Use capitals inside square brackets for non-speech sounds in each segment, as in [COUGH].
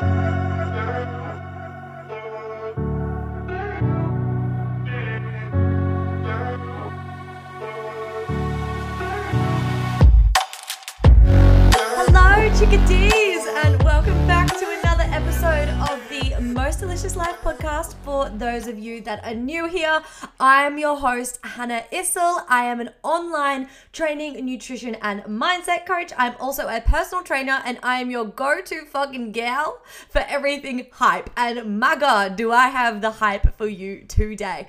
Música Delicious Life podcast. For those of you that are new here, I am your host, Hannah Issel. I am an online training, nutrition, and mindset coach. I'm also a personal trainer, and I am your go to fucking gal for everything hype. And my god, do I have the hype for you today!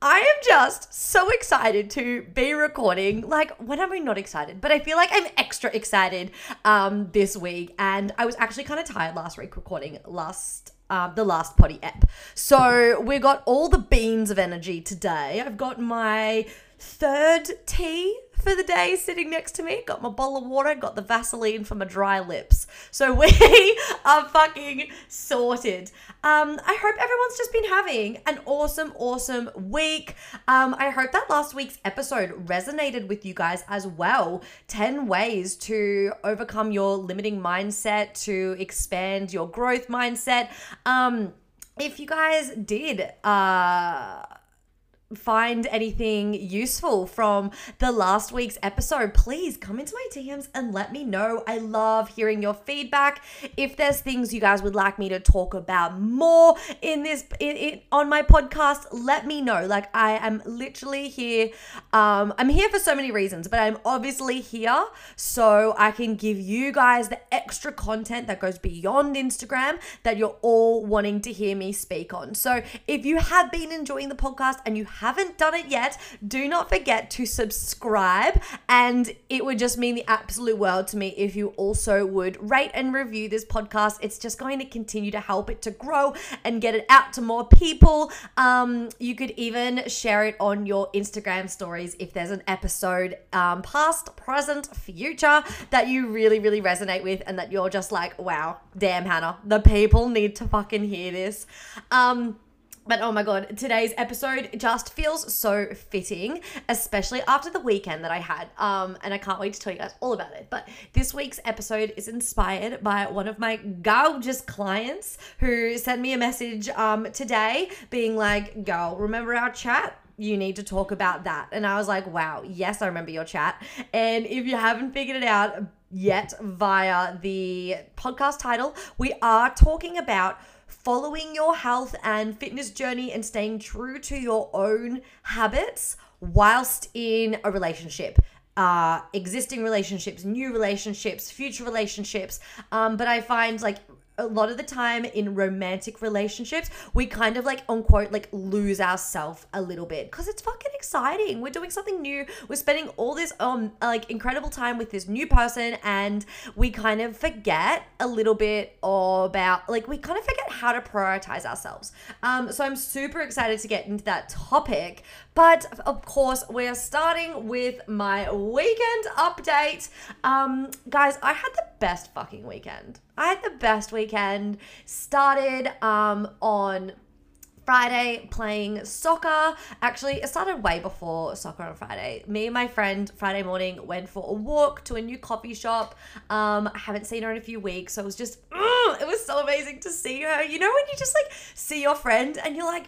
I am just so excited to be recording. Like, when am I not excited? But I feel like I'm extra excited um, this week. And I was actually kind of tired last week recording last. Um, the last potty app. So we got all the beans of energy today. I've got my third tea for the day sitting next to me. Got my bowl of water, got the Vaseline for my dry lips. So [LAUGHS] we are fucking sorted. Um, I hope everyone's just been having an awesome, awesome week. Um, I hope that last week's episode resonated with you guys as well. 10 ways to overcome your limiting mindset, to expand your growth mindset. Um, if you guys did, uh, find anything useful from the last week's episode, please come into my DMs and let me know. I love hearing your feedback. If there's things you guys would like me to talk about more in this in, in, on my podcast, let me know. Like I am literally here. Um, I'm here for so many reasons, but I'm obviously here so I can give you guys the extra content that goes beyond Instagram that you're all wanting to hear me speak on. So if you have been enjoying the podcast and you haven't done it yet, do not forget to subscribe. And it would just mean the absolute world to me if you also would rate and review this podcast. It's just going to continue to help it to grow and get it out to more people. Um, you could even share it on your Instagram stories if there's an episode, um, past, present, future, that you really, really resonate with and that you're just like, wow, damn, Hannah, the people need to fucking hear this. Um, but oh my god, today's episode just feels so fitting, especially after the weekend that I had. Um, and I can't wait to tell you guys all about it. But this week's episode is inspired by one of my gorgeous clients who sent me a message um today being like, girl, remember our chat? you need to talk about that. And I was like, wow, yes, I remember your chat. And if you haven't figured it out yet via the podcast title, we are talking about following your health and fitness journey and staying true to your own habits whilst in a relationship. Uh, existing relationships, new relationships, future relationships. Um, but I find like a lot of the time in romantic relationships, we kind of like unquote like lose ourselves a little bit because it's fucking exciting. We're doing something new. We're spending all this um like incredible time with this new person, and we kind of forget a little bit about like we kind of forget how to prioritize ourselves. Um, so I'm super excited to get into that topic. But of course, we're starting with my weekend update. Um, guys, I had the best fucking weekend. I had the best weekend. Started um, on Friday playing soccer. Actually, it started way before soccer on Friday. Me and my friend Friday morning went for a walk to a new coffee shop. Um, I haven't seen her in a few weeks, so it was just, ugh, it was so amazing to see her. You know, when you just like see your friend and you're like,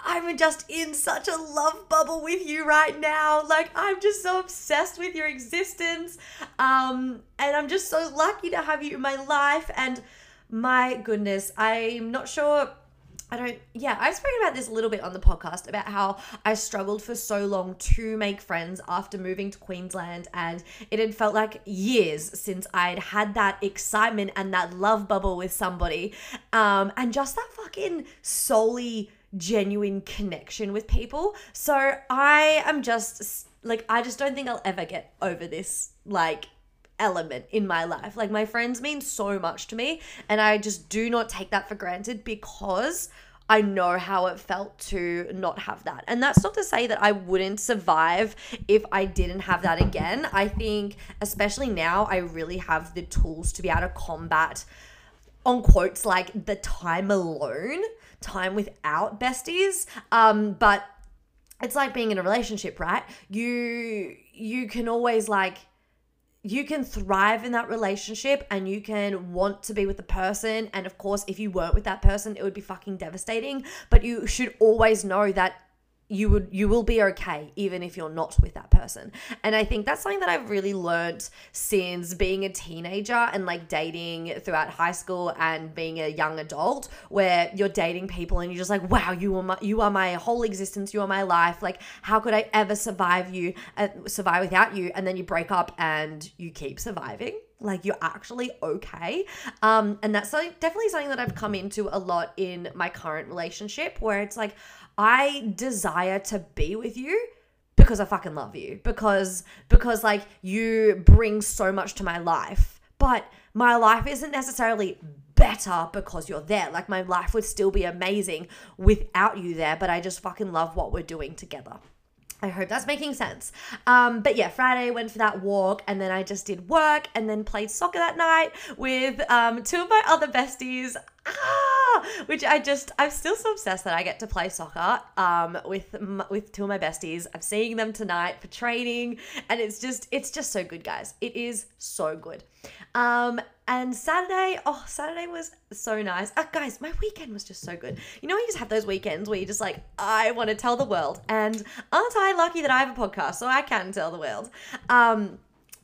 I'm just in such a love bubble with you right now. Like I'm just so obsessed with your existence. Um and I'm just so lucky to have you in my life and my goodness, I'm not sure I don't, yeah, I've spoken about this a little bit on the podcast about how I struggled for so long to make friends after moving to Queensland. And it had felt like years since I'd had that excitement and that love bubble with somebody. Um, and just that fucking solely genuine connection with people. So I am just like, I just don't think I'll ever get over this, like, element in my life. Like my friends mean so much to me and I just do not take that for granted because I know how it felt to not have that. And that's not to say that I wouldn't survive if I didn't have that again. I think especially now I really have the tools to be able to combat on quotes like the time alone, time without besties. Um but it's like being in a relationship, right? You you can always like you can thrive in that relationship and you can want to be with the person. And of course, if you weren't with that person, it would be fucking devastating. But you should always know that you would you will be okay even if you're not with that person. And i think that's something that i've really learned since being a teenager and like dating throughout high school and being a young adult where you're dating people and you're just like wow you are my you are my whole existence. You are my life. Like how could i ever survive you uh, survive without you? And then you break up and you keep surviving. Like you're actually okay. Um and that's something, definitely something that i've come into a lot in my current relationship where it's like I desire to be with you because I fucking love you. Because because like you bring so much to my life. But my life isn't necessarily better because you're there. Like my life would still be amazing without you there, but I just fucking love what we're doing together. I hope that's making sense. Um, but yeah, Friday went for that walk, and then I just did work, and then played soccer that night with um, two of my other besties. Ah, [LAUGHS] which I just I'm still so obsessed that I get to play soccer um, with with two of my besties. I'm seeing them tonight for training, and it's just it's just so good, guys. It is so good. Um, and Saturday, oh, Saturday was so nice. Uh, guys, my weekend was just so good. You know, you just have those weekends where you're just like, I want to tell the world. And aren't I lucky that I have a podcast so I can tell the world? Um,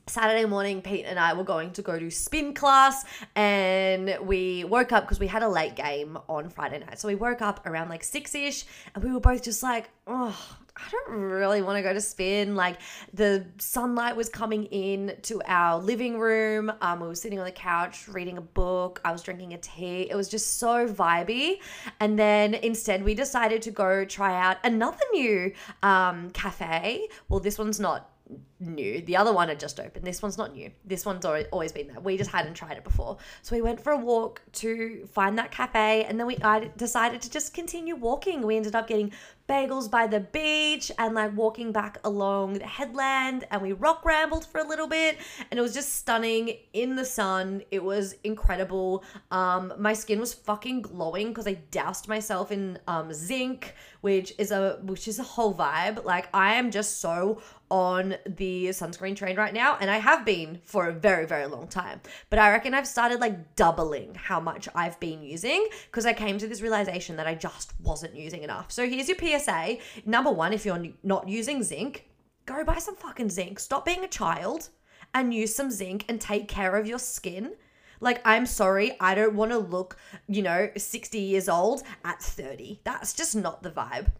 Saturday morning, Pete and I were going to go to spin class, and we woke up because we had a late game on Friday night. So we woke up around like six ish, and we were both just like, oh, I don't really want to go to spin. Like the sunlight was coming in to our living room. Um, we were sitting on the couch reading a book. I was drinking a tea. It was just so vibey. And then instead, we decided to go try out another new um, cafe. Well, this one's not new. The other one had just opened. This one's not new. This one's always been there. We just hadn't tried it before. So we went for a walk to find that cafe and then we I decided to just continue walking. We ended up getting bagels by the beach and like walking back along the headland and we rock rambled for a little bit and it was just stunning in the sun it was incredible um my skin was fucking glowing because i doused myself in um zinc which is a which is a whole vibe like i am just so on the sunscreen train right now and I have been for a very very long time. But I reckon I've started like doubling how much I've been using because I came to this realization that I just wasn't using enough. So here's your PSA number 1 if you're not using zinc go buy some fucking zinc. Stop being a child and use some zinc and take care of your skin. Like, I'm sorry, I don't want to look, you know, 60 years old at 30. That's just not the vibe.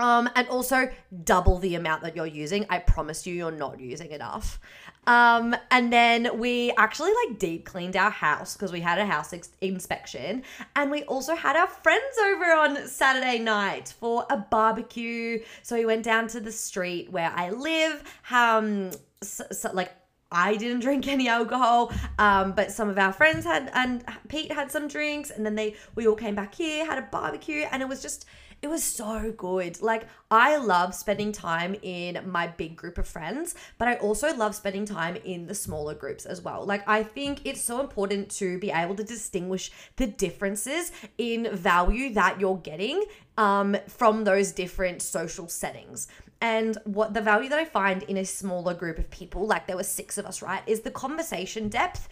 Um, and also double the amount that you're using. I promise you, you're not using enough. Um, and then we actually like deep cleaned our house because we had a house ex- inspection, and we also had our friends over on Saturday night for a barbecue. So we went down to the street where I live. Um, so, so, like I didn't drink any alcohol, um, but some of our friends had, and Pete had some drinks, and then they we all came back here, had a barbecue, and it was just it was so good. Like, I love spending time in my big group of friends, but I also love spending time in the smaller groups as well. Like, I think it's so important to be able to distinguish the differences in value that you're getting um, from those different social settings. And what the value that I find in a smaller group of people, like there were six of us, right, is the conversation depth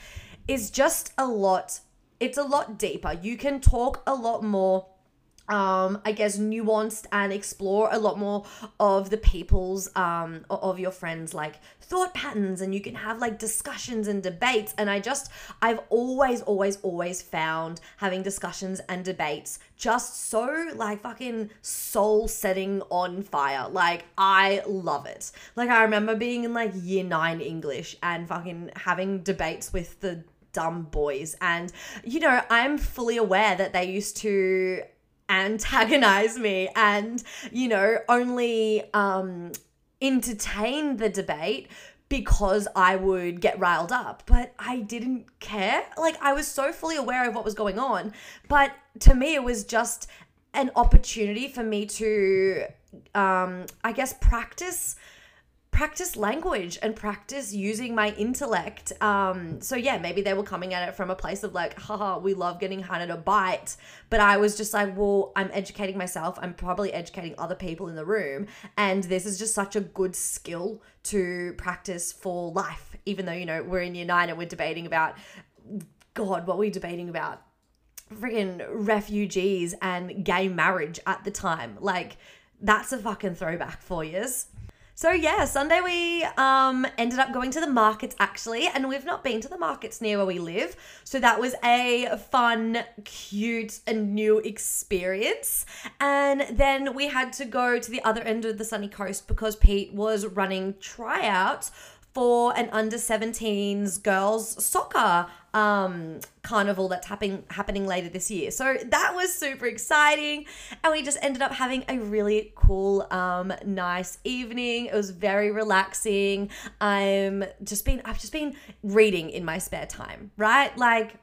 is just a lot, it's a lot deeper. You can talk a lot more um, I guess nuanced and explore a lot more of the people's um of your friends like thought patterns and you can have like discussions and debates. And I just I've always always always found having discussions and debates just so like fucking soul setting on fire. Like I love it. Like I remember being in like year 9 English and fucking having debates with the dumb boys. And you know I'm fully aware that they used to antagonize me and, you know, only um, entertain the debate because I would get riled up. But I didn't care. Like, I was so fully aware of what was going on. But to me, it was just an opportunity for me to, um, I guess, practice practice language and practice using my intellect. Um, so yeah, maybe they were coming at it from a place of like, haha, we love getting Hannah a bite. But I was just like, well, I'm educating myself. I'm probably educating other people in the room. And this is just such a good skill to practice for life, even though, you know, we're in year nine and we're debating about, God, what were we debating about? Freaking refugees and gay marriage at the time. Like, that's a fucking throwback for years. So yeah, Sunday we um ended up going to the markets actually, and we've not been to the markets near where we live. So that was a fun, cute, and new experience. And then we had to go to the other end of the sunny coast because Pete was running tryouts for an under 17s girls soccer um, carnival that's happening happening later this year. So that was super exciting, and we just ended up having a really cool, um, nice evening. It was very relaxing. I'm just been I've just been reading in my spare time, right? Like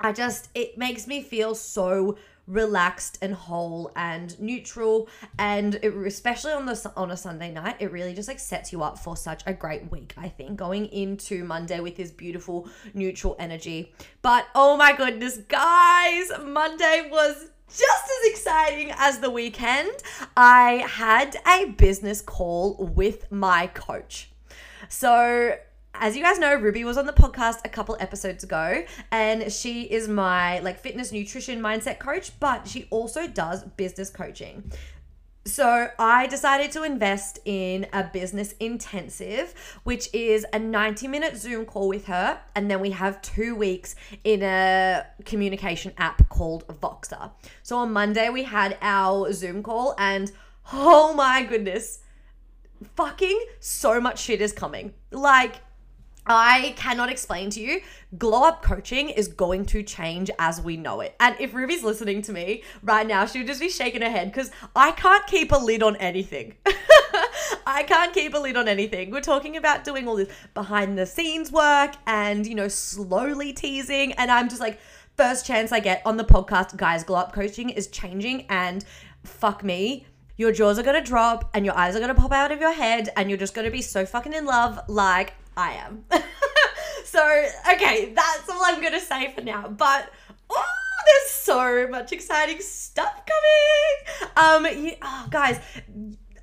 I just it makes me feel so relaxed and whole and neutral. And it, especially on the on a Sunday night it really just like sets you up for such a great week I think going into Monday with this beautiful neutral energy. But oh my goodness guys Monday was just as exciting as the weekend. I had a business call with my coach. So as you guys know, Ruby was on the podcast a couple episodes ago, and she is my like fitness, nutrition, mindset coach, but she also does business coaching. So I decided to invest in a business intensive, which is a 90 minute Zoom call with her. And then we have two weeks in a communication app called Voxer. So on Monday, we had our Zoom call, and oh my goodness, fucking so much shit is coming. Like, I cannot explain to you. Glow up coaching is going to change as we know it. And if Ruby's listening to me right now, she'll just be shaking her head because I can't keep a lid on anything. [LAUGHS] I can't keep a lid on anything. We're talking about doing all this behind the scenes work and, you know, slowly teasing. And I'm just like, first chance I get on the podcast, guys, glow up coaching is changing. And fuck me your jaws are gonna drop and your eyes are gonna pop out of your head and you're just gonna be so fucking in love like I am. [LAUGHS] so, okay, that's all I'm going to say for now. But, oh, there's so much exciting stuff coming. Um, you, oh, guys,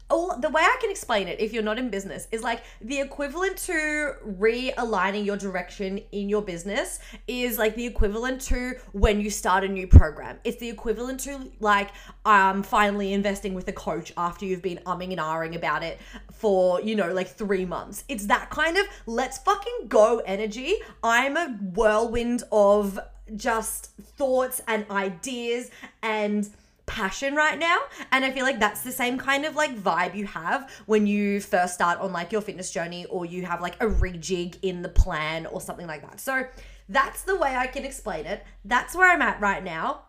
all the way I can explain it, if you're not in business, is like the equivalent to realigning your direction in your business is like the equivalent to when you start a new program. It's the equivalent to like um finally investing with a coach after you've been umming and ahhing about it for, you know, like three months. It's that kind of let's fucking go energy. I'm a whirlwind of just thoughts and ideas and passion right now and i feel like that's the same kind of like vibe you have when you first start on like your fitness journey or you have like a rejig in the plan or something like that so that's the way i can explain it that's where i'm at right now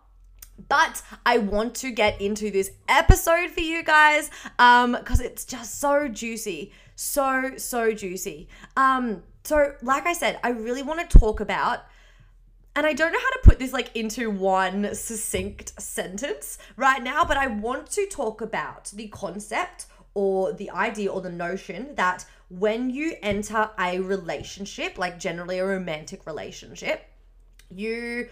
but I want to get into this episode for you guys um because it's just so juicy. So so juicy. Um so like I said, I really want to talk about and I don't know how to put this like into one succinct sentence right now, but I want to talk about the concept or the idea or the notion that when you enter a relationship, like generally a romantic relationship, you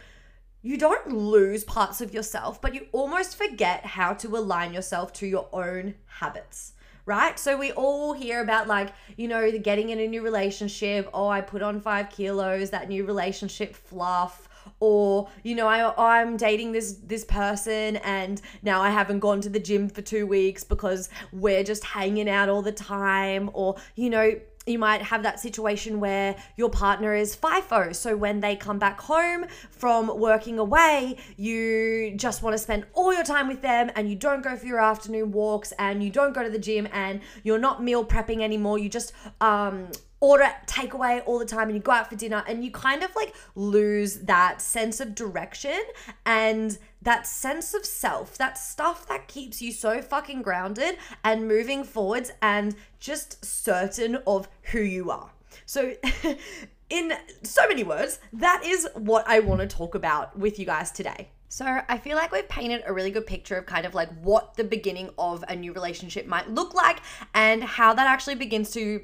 you don't lose parts of yourself, but you almost forget how to align yourself to your own habits right? So we all hear about like, you know, the getting in a new relationship. Oh, I put on five kilos, that new relationship fluff. Or you know, I I'm dating this this person and now I haven't gone to the gym for two weeks because we're just hanging out all the time. Or you know, you might have that situation where your partner is FIFO. So when they come back home from working away, you just want to spend all your time with them and you don't go for your afternoon walks and you don't go to the gym and you're not meal prepping anymore. You just um, order takeaway all the time and you go out for dinner and you kind of like lose that sense of direction and that sense of self, that stuff that keeps you so fucking grounded and moving forwards and just certain of who you are. So [LAUGHS] in so many words, that is what I want to talk about with you guys today. So, I feel like we've painted a really good picture of kind of like what the beginning of a new relationship might look like and how that actually begins to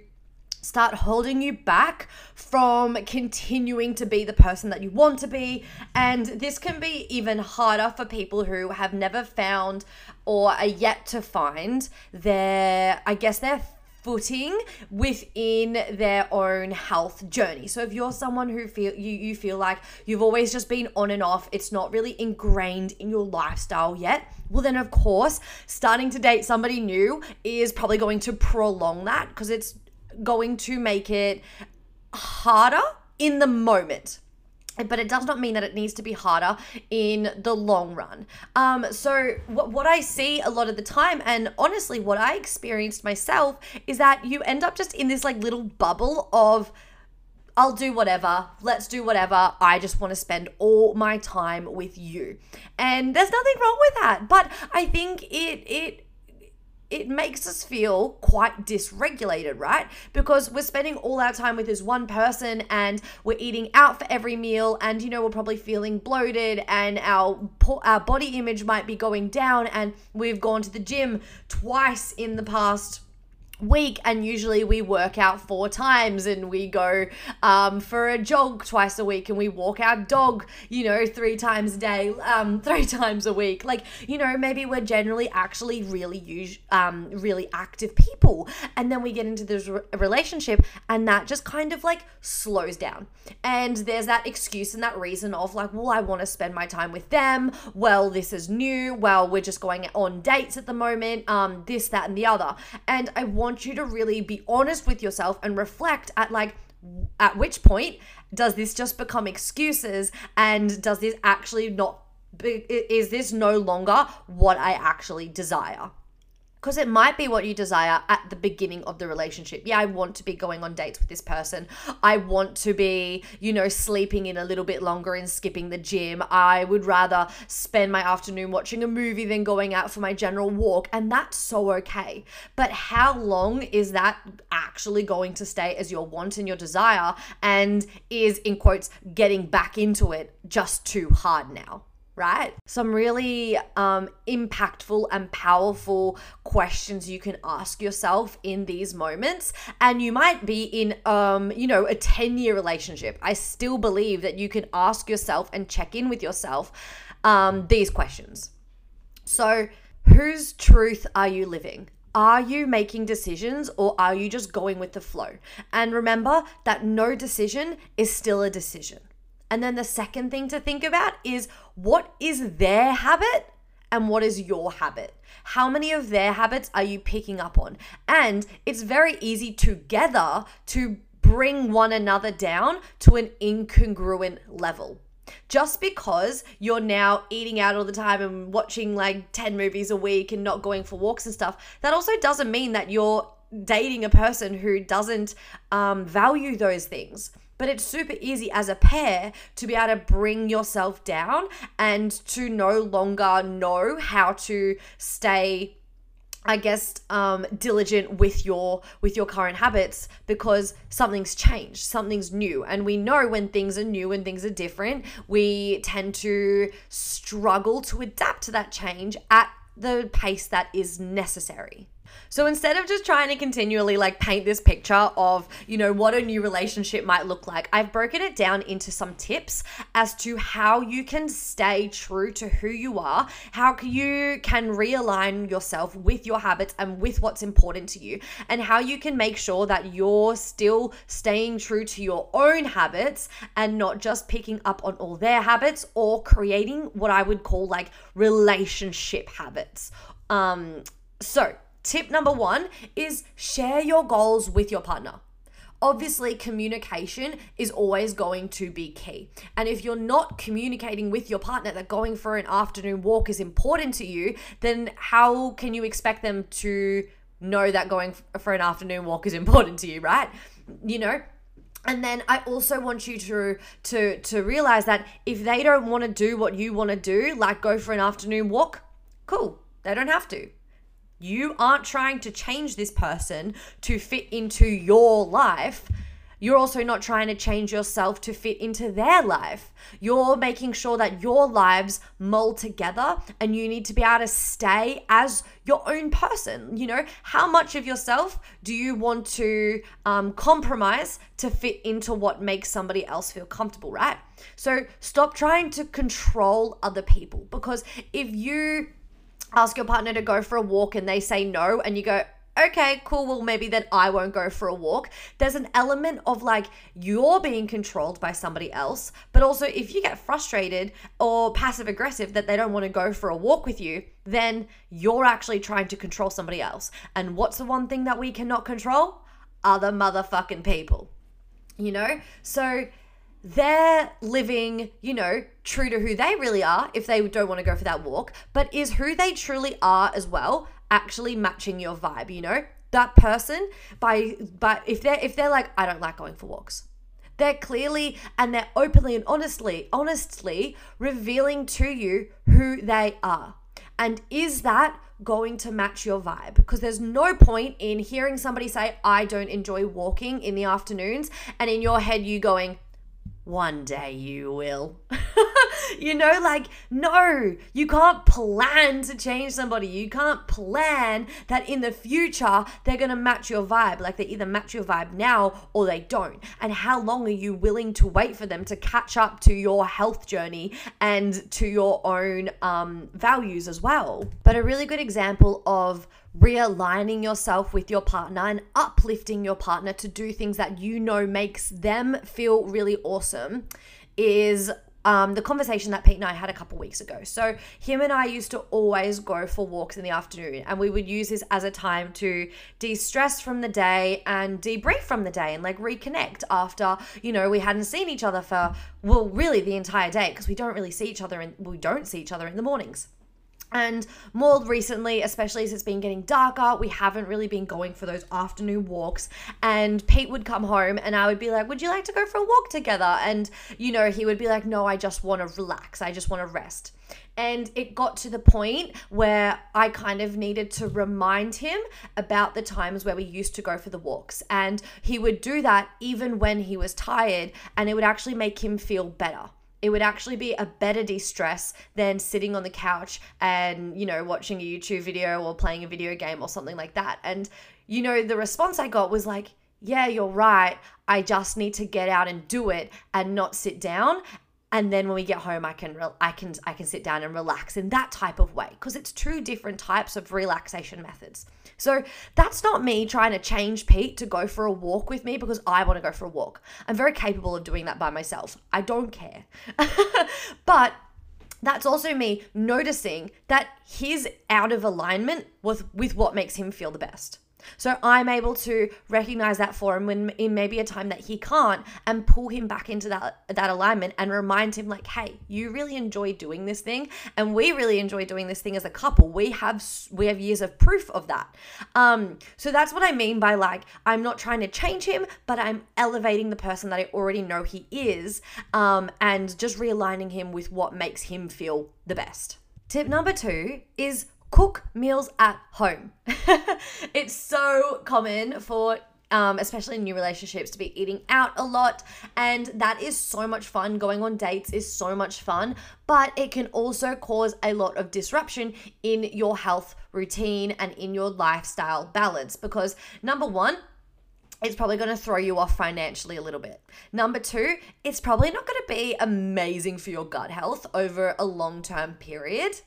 start holding you back from continuing to be the person that you want to be. And this can be even harder for people who have never found or are yet to find their, I guess, their footing within their own health journey. So if you're someone who feel you you feel like you've always just been on and off, it's not really ingrained in your lifestyle yet, well then of course, starting to date somebody new is probably going to prolong that because it's going to make it harder in the moment but it does not mean that it needs to be harder in the long run. Um, so what, what I see a lot of the time, and honestly, what I experienced myself is that you end up just in this like little bubble of I'll do whatever. Let's do whatever. I just want to spend all my time with you. And there's nothing wrong with that. But I think it it it makes us feel quite dysregulated, right? Because we're spending all our time with this one person and we're eating out for every meal and you know we're probably feeling bloated and our our body image might be going down and we've gone to the gym twice in the past week and usually we work out four times and we go um, for a jog twice a week and we walk our dog you know three times a day um, [LAUGHS] three times a week. Like you know maybe we're generally actually really um, really active people. And then we get into this re- relationship and that just kind of like slows down. And there's that excuse and that reason of like well I want to spend my time with them. Well this is new. Well we're just going on dates at the moment um this that and the other. And I want want you to really be honest with yourself and reflect at like at which point does this just become excuses and does this actually not is this no longer what I actually desire? Because it might be what you desire at the beginning of the relationship. Yeah, I want to be going on dates with this person. I want to be, you know, sleeping in a little bit longer and skipping the gym. I would rather spend my afternoon watching a movie than going out for my general walk. And that's so okay. But how long is that actually going to stay as your want and your desire? And is, in quotes, getting back into it just too hard now? Right? Some really um, impactful and powerful questions you can ask yourself in these moments. And you might be in, um, you know, a 10 year relationship. I still believe that you can ask yourself and check in with yourself um, these questions. So, whose truth are you living? Are you making decisions or are you just going with the flow? And remember that no decision is still a decision. And then the second thing to think about is what is their habit and what is your habit? How many of their habits are you picking up on? And it's very easy together to bring one another down to an incongruent level. Just because you're now eating out all the time and watching like 10 movies a week and not going for walks and stuff, that also doesn't mean that you're dating a person who doesn't um, value those things. But it's super easy as a pair to be able to bring yourself down and to no longer know how to stay I guess um, diligent with your with your current habits because something's changed, something's new, and we know when things are new and things are different, we tend to struggle to adapt to that change at the pace that is necessary. So instead of just trying to continually like paint this picture of, you know, what a new relationship might look like, I've broken it down into some tips as to how you can stay true to who you are, how you can realign yourself with your habits and with what's important to you, and how you can make sure that you're still staying true to your own habits and not just picking up on all their habits or creating what I would call like relationship habits. Um, so Tip number one is share your goals with your partner. Obviously, communication is always going to be key. And if you're not communicating with your partner that going for an afternoon walk is important to you, then how can you expect them to know that going for an afternoon walk is [LAUGHS] important to you, right? You know, and then I also want you to to to realize that if they don't want to do what you want to do, like go for an afternoon walk, cool. They don't have to. You aren't trying to change this person to fit into your life. you're also not trying to change yourself to fit into their life. You're making sure that your lives mold together and you need to be able to stay as your own person. You know, how much of yourself do you want to um, compromise to fit into what makes somebody else feel comfortable, right? So stop trying to control other people because if you ask your partner to go for a walk and they say no, and you go, okay, cool, well, maybe then I won't go for a walk. There's an element of like you're being controlled by somebody else, but also if you get frustrated or passive aggressive that they don't want to go for a walk with you, then you're actually trying to control somebody else. And what's the one thing that we cannot control? Other motherfucking people. You know? So they're living, you know, true to who they really are if they don't want to go for that walk, but is who they truly are as well actually matching your vibe, you know? That person by but if they're if they're like I don't like going for walks. They're clearly and they're openly and honestly honestly revealing to you who they are. And is that going to match your vibe? Because there's no point in hearing somebody say, I don't enjoy walking in the afternoons, and in your head, you going, one day you will. [LAUGHS] you know, like, no, you can't plan to change somebody. You can't plan that in the future they're going to match your vibe. Like, they either match your vibe now or they don't. And how long are you willing to wait for them to catch up to your health journey and to your own um, values as well? But a really good example of realigning yourself with your partner and uplifting your partner to do things that you know makes them feel really awesome is um, the conversation that Pete and I had a couple weeks ago. So, him and I used to always go for walks in the afternoon, and we would use this as a time to de stress from the day and debrief from the day and like reconnect after, you know, we hadn't seen each other for, well, really the entire day because we don't really see each other and we don't see each other in the mornings. And more recently, especially as it's been getting darker, we haven't really been going for those afternoon walks. And Pete would come home and I would be like, Would you like to go for a walk together? And, you know, he would be like, No, I just want to relax. I just want to rest. And it got to the point where I kind of needed to remind him about the times where we used to go for the walks. And he would do that even when he was tired, and it would actually make him feel better it would actually be a better de-stress than sitting on the couch and you know watching a youtube video or playing a video game or something like that. And you know the response i got was like yeah you're right. I just need to get out and do it and not sit down. And then when we get home i can i can i can sit down and relax in that type of way. Because it's two different types of relaxation methods so that's not me trying to change pete to go for a walk with me because i want to go for a walk. I'm very capable of doing that by myself. I don't care. [LAUGHS] But that's also me noticing that he's out of alignment with with what makes him feel the best so I'm able to recognize that for him when in maybe a time that he can't and pull him back into that that alignment and remind him like, "Hey, you really enjoy doing this thing and we really enjoy doing this thing as a couple. We have we have years of proof of that." Um so that's what I mean by like I'm not trying to change him, but I'm elevating the person that I already know he is um and just realigning him with what makes him feel the best. Tip number 2 is cook meals at home. [LAUGHS] it's so common for um, especially in new relationships, to be eating out a lot. And that is so much fun. Going on dates is so much fun, but it can also cause a lot of disruption in your health routine and in your lifestyle balance. Because number one, it's probably going to throw you off financially a little bit. Number two, it's probably not going to be amazing for your gut health over a long term period.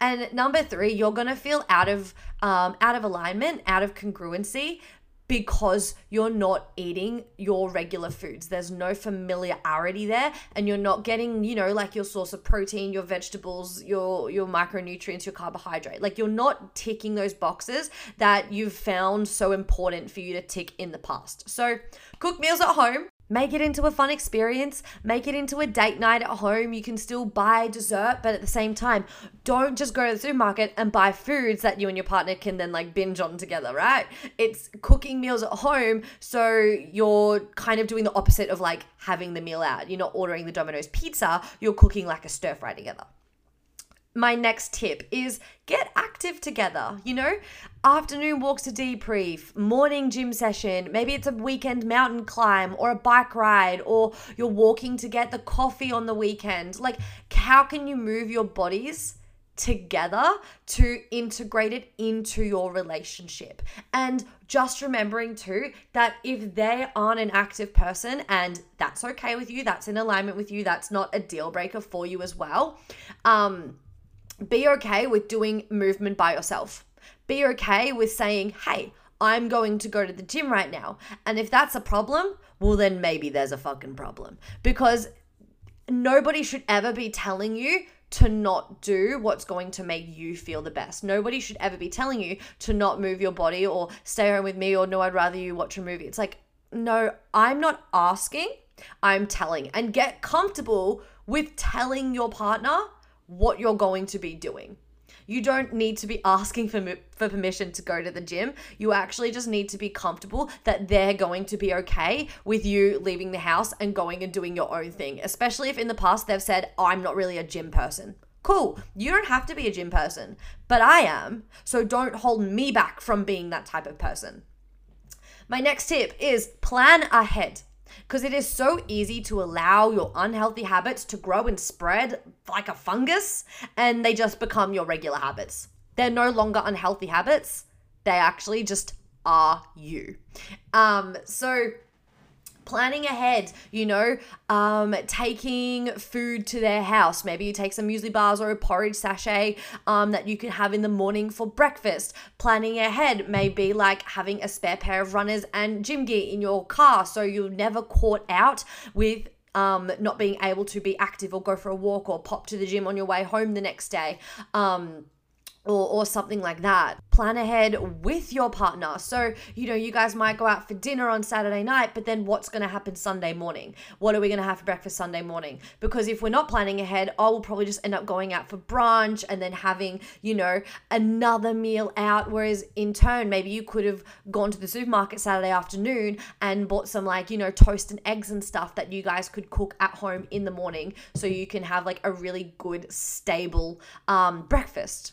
And number three, you're gonna feel out of um, out of alignment, out of congruency because you're not eating your regular foods. There's no familiarity there and you're not getting, you know, like your source of protein, your vegetables, your your micronutrients, your carbohydrate. Like you're not ticking those boxes that you've found so important for you to tick in the past. So, cook meals at home Make it into a fun experience. Make it into a date night at home. You can still buy dessert, but at the same time, don't just go to the supermarket and buy foods that you and your partner can then like binge on together, right? It's cooking meals at home. So you're kind of doing the opposite of like having the meal out. You're not ordering the Domino's pizza, you're cooking like a stir fry together my next tip is get active together. You know, afternoon walks to debrief, morning gym session, maybe it's a weekend mountain climb or a bike ride, or you're walking to get the coffee on the weekend. Like, how can you move your bodies? together to integrate it into your relationship. And just remembering too that if they aren't an active person and that's okay with you, that's in alignment with you, that's not a deal breaker for you as well. Um, be okay with doing movement by yourself. Be okay with saying, hey, I'm going to go to the gym right now. And if that's a problem, well, then maybe there's a fucking problem. Because nobody should ever be telling you to not do what's going to make you feel the best. Nobody should ever be telling you to not move your body or stay home with me or no, I'd rather you watch a movie. It's like, no, I'm not asking, I'm telling. And get comfortable with telling your partner what you're going to be doing. You don't need to be asking for, for permission to go to the gym. You actually just need to be comfortable that they're going to be okay with you leaving the house and going and doing your own thing, especially if in the past they've said, I'm not really a gym person. Cool. You don't have to be a gym person, but I am. So don't hold me back from being that type of person. My next tip is plan ahead because it is so easy to allow your unhealthy habits to grow and spread like a fungus and they just become your regular habits. They're no longer unhealthy habits, they actually just are you. Um, so planning ahead, you know, um, taking food to their house. Maybe you take some muesli bars or a porridge sachet um, that you can have in the morning for breakfast. Planning ahead may be like having a spare pair of runners and gym gear in your car so you're never caught out with um, not being able to be active or go for a walk or pop to the gym on your way home the next day. Um, or, or something like that. Plan ahead with your partner. So, you know, you guys might go out for dinner on Saturday night, but then what's going to happen Sunday morning? What are we going to have for breakfast Sunday morning? Because if we're not planning ahead, I will probably just end up going out for brunch and then having, you know, another meal out. Whereas in turn, maybe you could have gone to the supermarket Saturday afternoon and bought some like, you know, toast and eggs and stuff that you guys could cook at home in the morning so you can have like a really good, stable um, breakfast.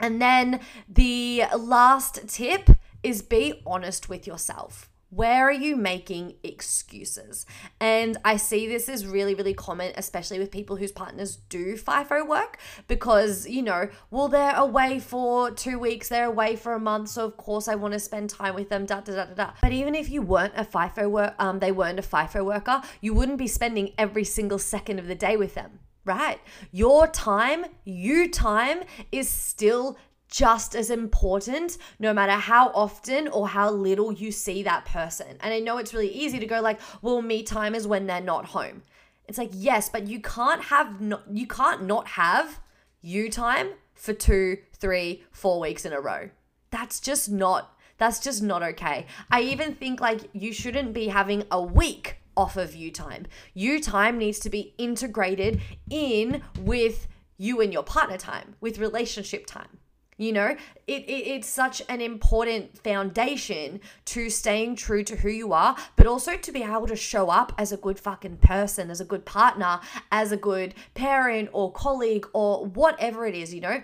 And then the last tip is be honest with yourself. Where are you making excuses? And I see this is really, really common, especially with people whose partners do FIFO work because, you know, well, they're away for two weeks, they're away for a month, so of course I want to spend time with them, da da da da da. But even if you weren't a FIFO work, um, they weren't a FIFO worker, you wouldn't be spending every single second of the day with them right? Your time, you time is still just as important no matter how often or how little you see that person. And I know it's really easy to go like, well, me time is when they're not home. It's like, yes, but you can't have not you can't not have you time for two, three, four weeks in a row. That's just not that's just not okay. I even think like you shouldn't be having a week off of you time. You time needs to be integrated in with you and your partner time, with relationship time. You know, it, it, it's such an important foundation to staying true to who you are, but also to be able to show up as a good fucking person, as a good partner, as a good parent or colleague or whatever it is, you know?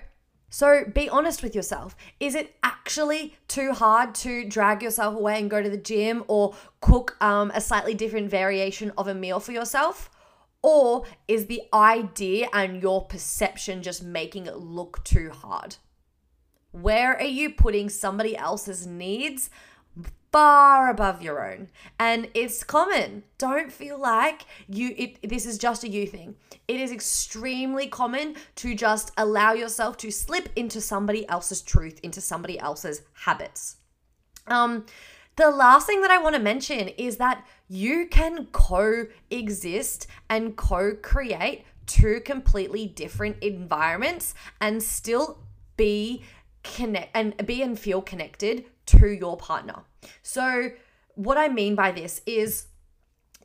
So be honest with yourself. Is it actually too hard to drag yourself away and go to the gym or cook um, a slightly different variation of a meal for yourself? Or is the idea and your perception just making it look too hard? Where are you putting somebody else's needs far above your own? And it's common. Don't feel like you it this is just a you thing. It is extremely common to just allow yourself to slip into somebody else's truth, into somebody else's habits. Um the last thing that I want to mention is that you can coexist and co create two completely different environments and still be connect and be and feel connected to your partner. So, what I mean by this is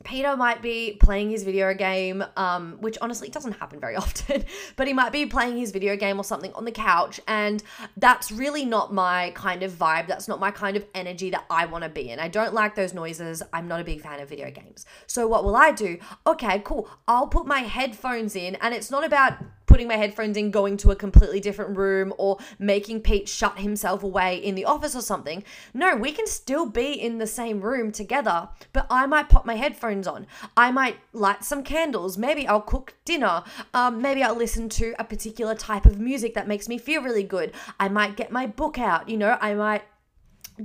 Peter might be playing his video game, um, which honestly doesn't happen very [LAUGHS] often, but he might be playing his video game or something on the couch, and that's really not my kind of vibe. That's not my kind of energy that I want to be in. I don't like those noises. I'm not a big fan of video games. So, what will I do? Okay, cool. I'll put my headphones in, and it's not about putting my headphones in, going to a completely different room, or making Pete shut himself away in the office or something. No, we can still be in the same room together, but I might pop my headphones on. I might light some candles. Maybe I'll cook dinner. Um, maybe I'll listen to a particular type of music that makes me feel really good. I might get my book out, you know, I might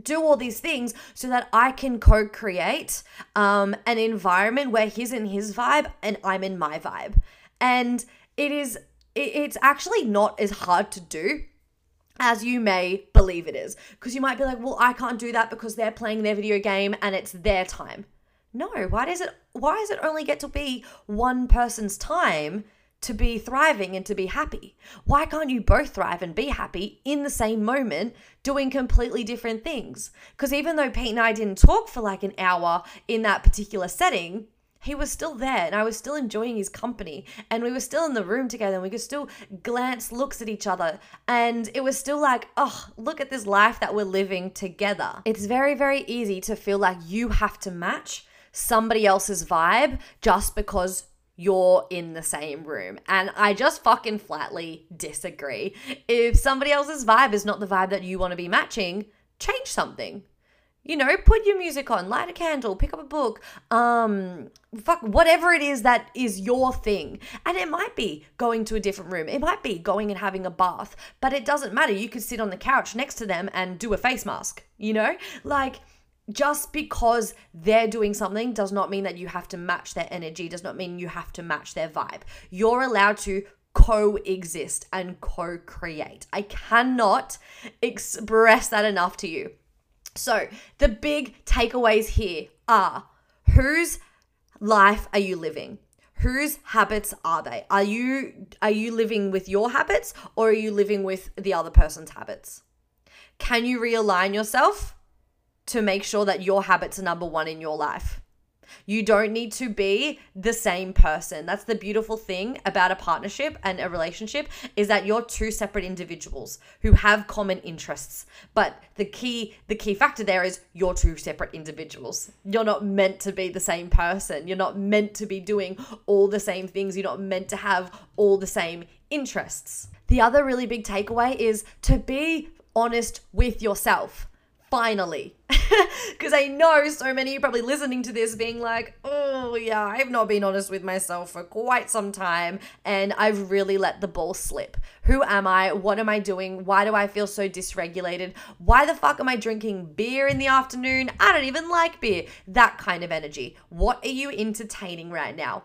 do all these things so that I can co create um, an environment where he's in his vibe and I'm in my vibe. And it is, it's actually not as hard to do as you may believe it is. Because you might be like, well, I can't do that because they're playing their video game and it's their time. No, why does it why does it only get to be one person's time to be thriving and to be happy? Why can't you both thrive and be happy in the same moment doing completely different things? Because even though Pete and I didn't talk for like an hour in that particular setting, he was still there and I was still enjoying his company and we were still in the room together and we could still glance looks at each other and it was still like, oh, look at this life that we're living together. It's very, very easy to feel like you have to match somebody else's vibe just because you're in the same room. And I just fucking flatly disagree. If somebody else's vibe is not the vibe that you want to be matching, change something. You know, put your music on, light a candle, pick up a book, um, fuck, whatever it is that is your thing. And it might be going to a different room. It might be going and having a bath, but it doesn't matter. You could sit on the couch next to them and do a face mask, you know? Like, just because they're doing something does not mean that you have to match their energy, does not mean you have to match their vibe. You're allowed to coexist and co create. I cannot express that enough to you. So, the big takeaways here are whose life are you living? Whose habits are they? Are you are you living with your habits or are you living with the other person's habits? Can you realign yourself? to make sure that your habits are number one in your life. You don't need to be the same person. That's the beautiful thing about a partnership and a relationship is that you're two separate individuals who have common interests. But the key the key factor there is you're two separate individuals. You're not meant to be the same person. You're not meant to be doing all the same things. You're not meant to have all the same interests. The other really big takeaway is to be honest with yourself finally. [LAUGHS] Because I know so many probably listening to this being like, oh, yeah, I've not been honest with myself for quite some time and I've really let the ball slip. Who am I? What am I doing? Why do I feel so dysregulated? Why the fuck am I drinking beer in the afternoon? I don't even like beer. That kind of energy. What are you entertaining right now?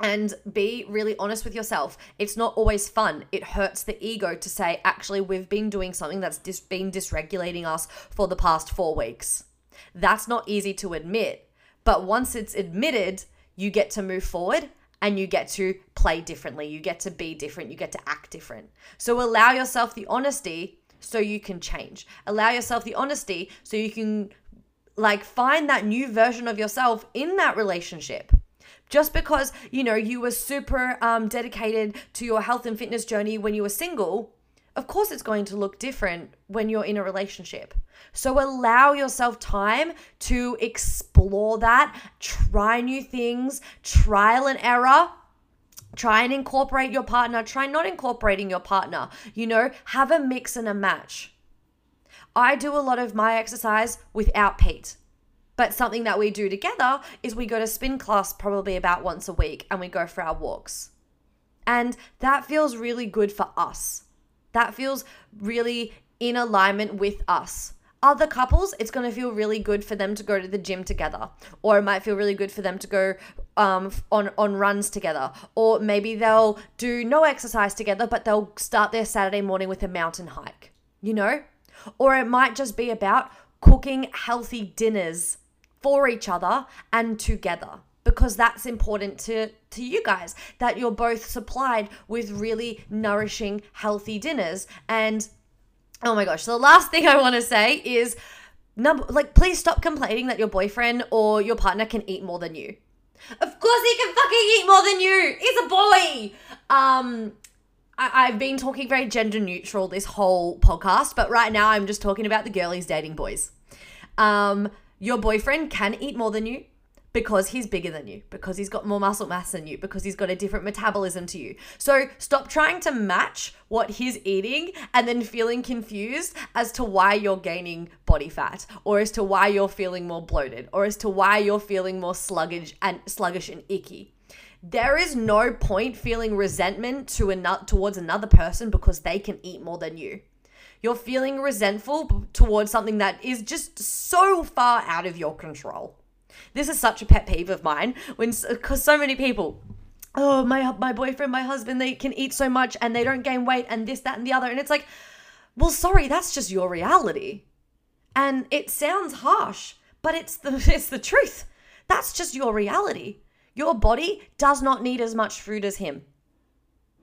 And be really honest with yourself. It's not always fun. It hurts the ego to say, actually, we've been doing something that's dis- been dysregulating us for the past four weeks. That's not easy to admit. But once it's admitted, you get to move forward and you get to play differently. You get to be different. You get to act different. So allow yourself the honesty so you can change. Allow yourself the honesty so you can like find that new version of yourself in that relationship just because, you know, you were super um, dedicated to your health and fitness journey when you were single, of course it's going to look different when you're in a relationship. So allow yourself time to explore that, try new things, trial and error. Try and incorporate your partner, try not incorporating your partner. You know, have a mix and a match. I do a lot of my exercise without Pete. But something that we do together is we go to spin class probably about once a week and we go for our walks. And that feels really good for us. That feels really in alignment with us. Other couples, it's going to feel really good for them to go to the gym together, or it might feel really good for them to go um, on on runs together, or maybe they'll do no exercise together, but they'll start their Saturday morning with a mountain hike. You know, or it might just be about cooking healthy dinners for each other and together because that's important to to you guys that you're both supplied with really nourishing healthy dinners. And oh my gosh the last thing i want to say is number like please stop complaining that your boyfriend or your partner can eat more than you. Of course he can fucking eat more than you! He's a boy! Um I, I've been talking very gender neutral this whole podcast, but right now I'm just talking about the girlies dating boys. Um, your boyfriend can eat more than you, because he's bigger than you, because he's got more muscle mass than you, because he's got a different metabolism to you. So stop trying to match what he's eating and then feeling confused as to why you're gaining body fat or as to why you're feeling more bloated or as to why you're feeling more sluggish and sluggish and icky. There is no point feeling resentment to another towards another person because they can eat more than you. You're feeling resentful towards something that is just so far out of your control. This is such a pet peeve of mine when because so many people oh my my boyfriend my husband they can eat so much and they don't gain weight and this that and the other and it's like well sorry that's just your reality. And it sounds harsh but it's the [LAUGHS] it's the truth. That's just your reality. Your body does not need as much food as him.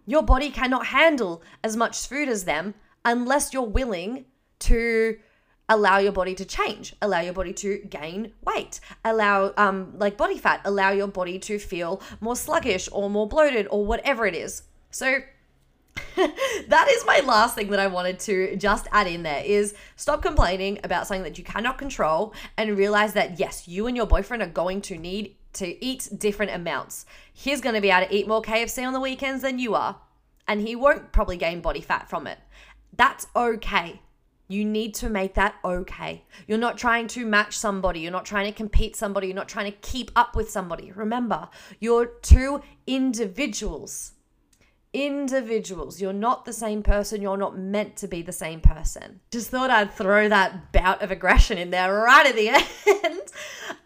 Your body cannot handle as much food as them unless you're willing to allow your body to change, allow your body to gain weight, allow um like body fat, allow your body to feel more sluggish or more bloated or whatever it is. So [LAUGHS] that is my last thing that I wanted to just add in there is stop complaining about something that you cannot control and realize that yes, you and your boyfriend are going to need to eat different amounts. He's going to be able to eat more KFC on the weekends than you are, and he won't probably gain body fat from it. That's okay. You need to make that okay. You're not trying to match somebody. You're not trying to compete somebody. You're not trying to keep up with somebody. Remember, you're two individuals. Individuals. You're not the same person. You're not meant to be the same person. Just thought I'd throw that bout of aggression in there right at the [LAUGHS] end.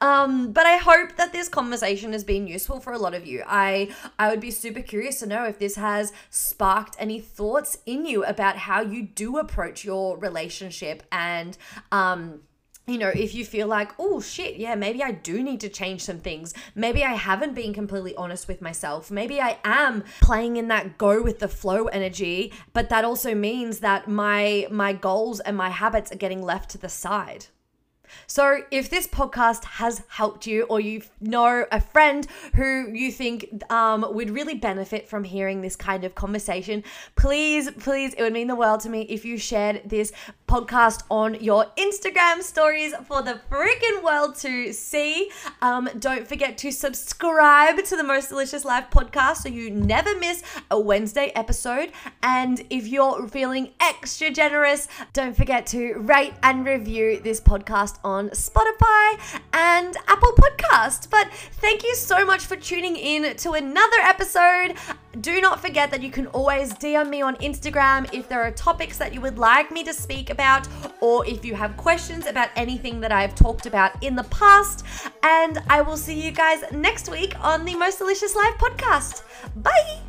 Um, but I hope that this conversation has been useful for a lot of you. I I would be super curious to know if this has sparked any thoughts in you about how you do approach your relationship and um you know, if you feel like, oh shit, yeah, maybe I do need to change some things. Maybe I haven't been completely honest with myself. Maybe I am playing in that go with the flow energy, but that also means that my my goals and my habits are getting left to the side. So, if this podcast has helped you, or you know a friend who you think um, would really benefit from hearing this kind of conversation, please, please, it would mean the world to me if you shared this podcast on your Instagram stories for the freaking world to see. Um, don't forget to subscribe to the Most Delicious Life podcast so you never miss a Wednesday episode. And if you're feeling extra generous, don't forget to rate and review this podcast on Spotify and Apple Podcast. But thank you so much for tuning in to another episode. Do not forget that you can always DM me on Instagram if there are topics that you would like me to speak about, or if you have questions about anything that I've talked about in the past. And I will see you guys next week on the Most Delicious Life podcast. Bye.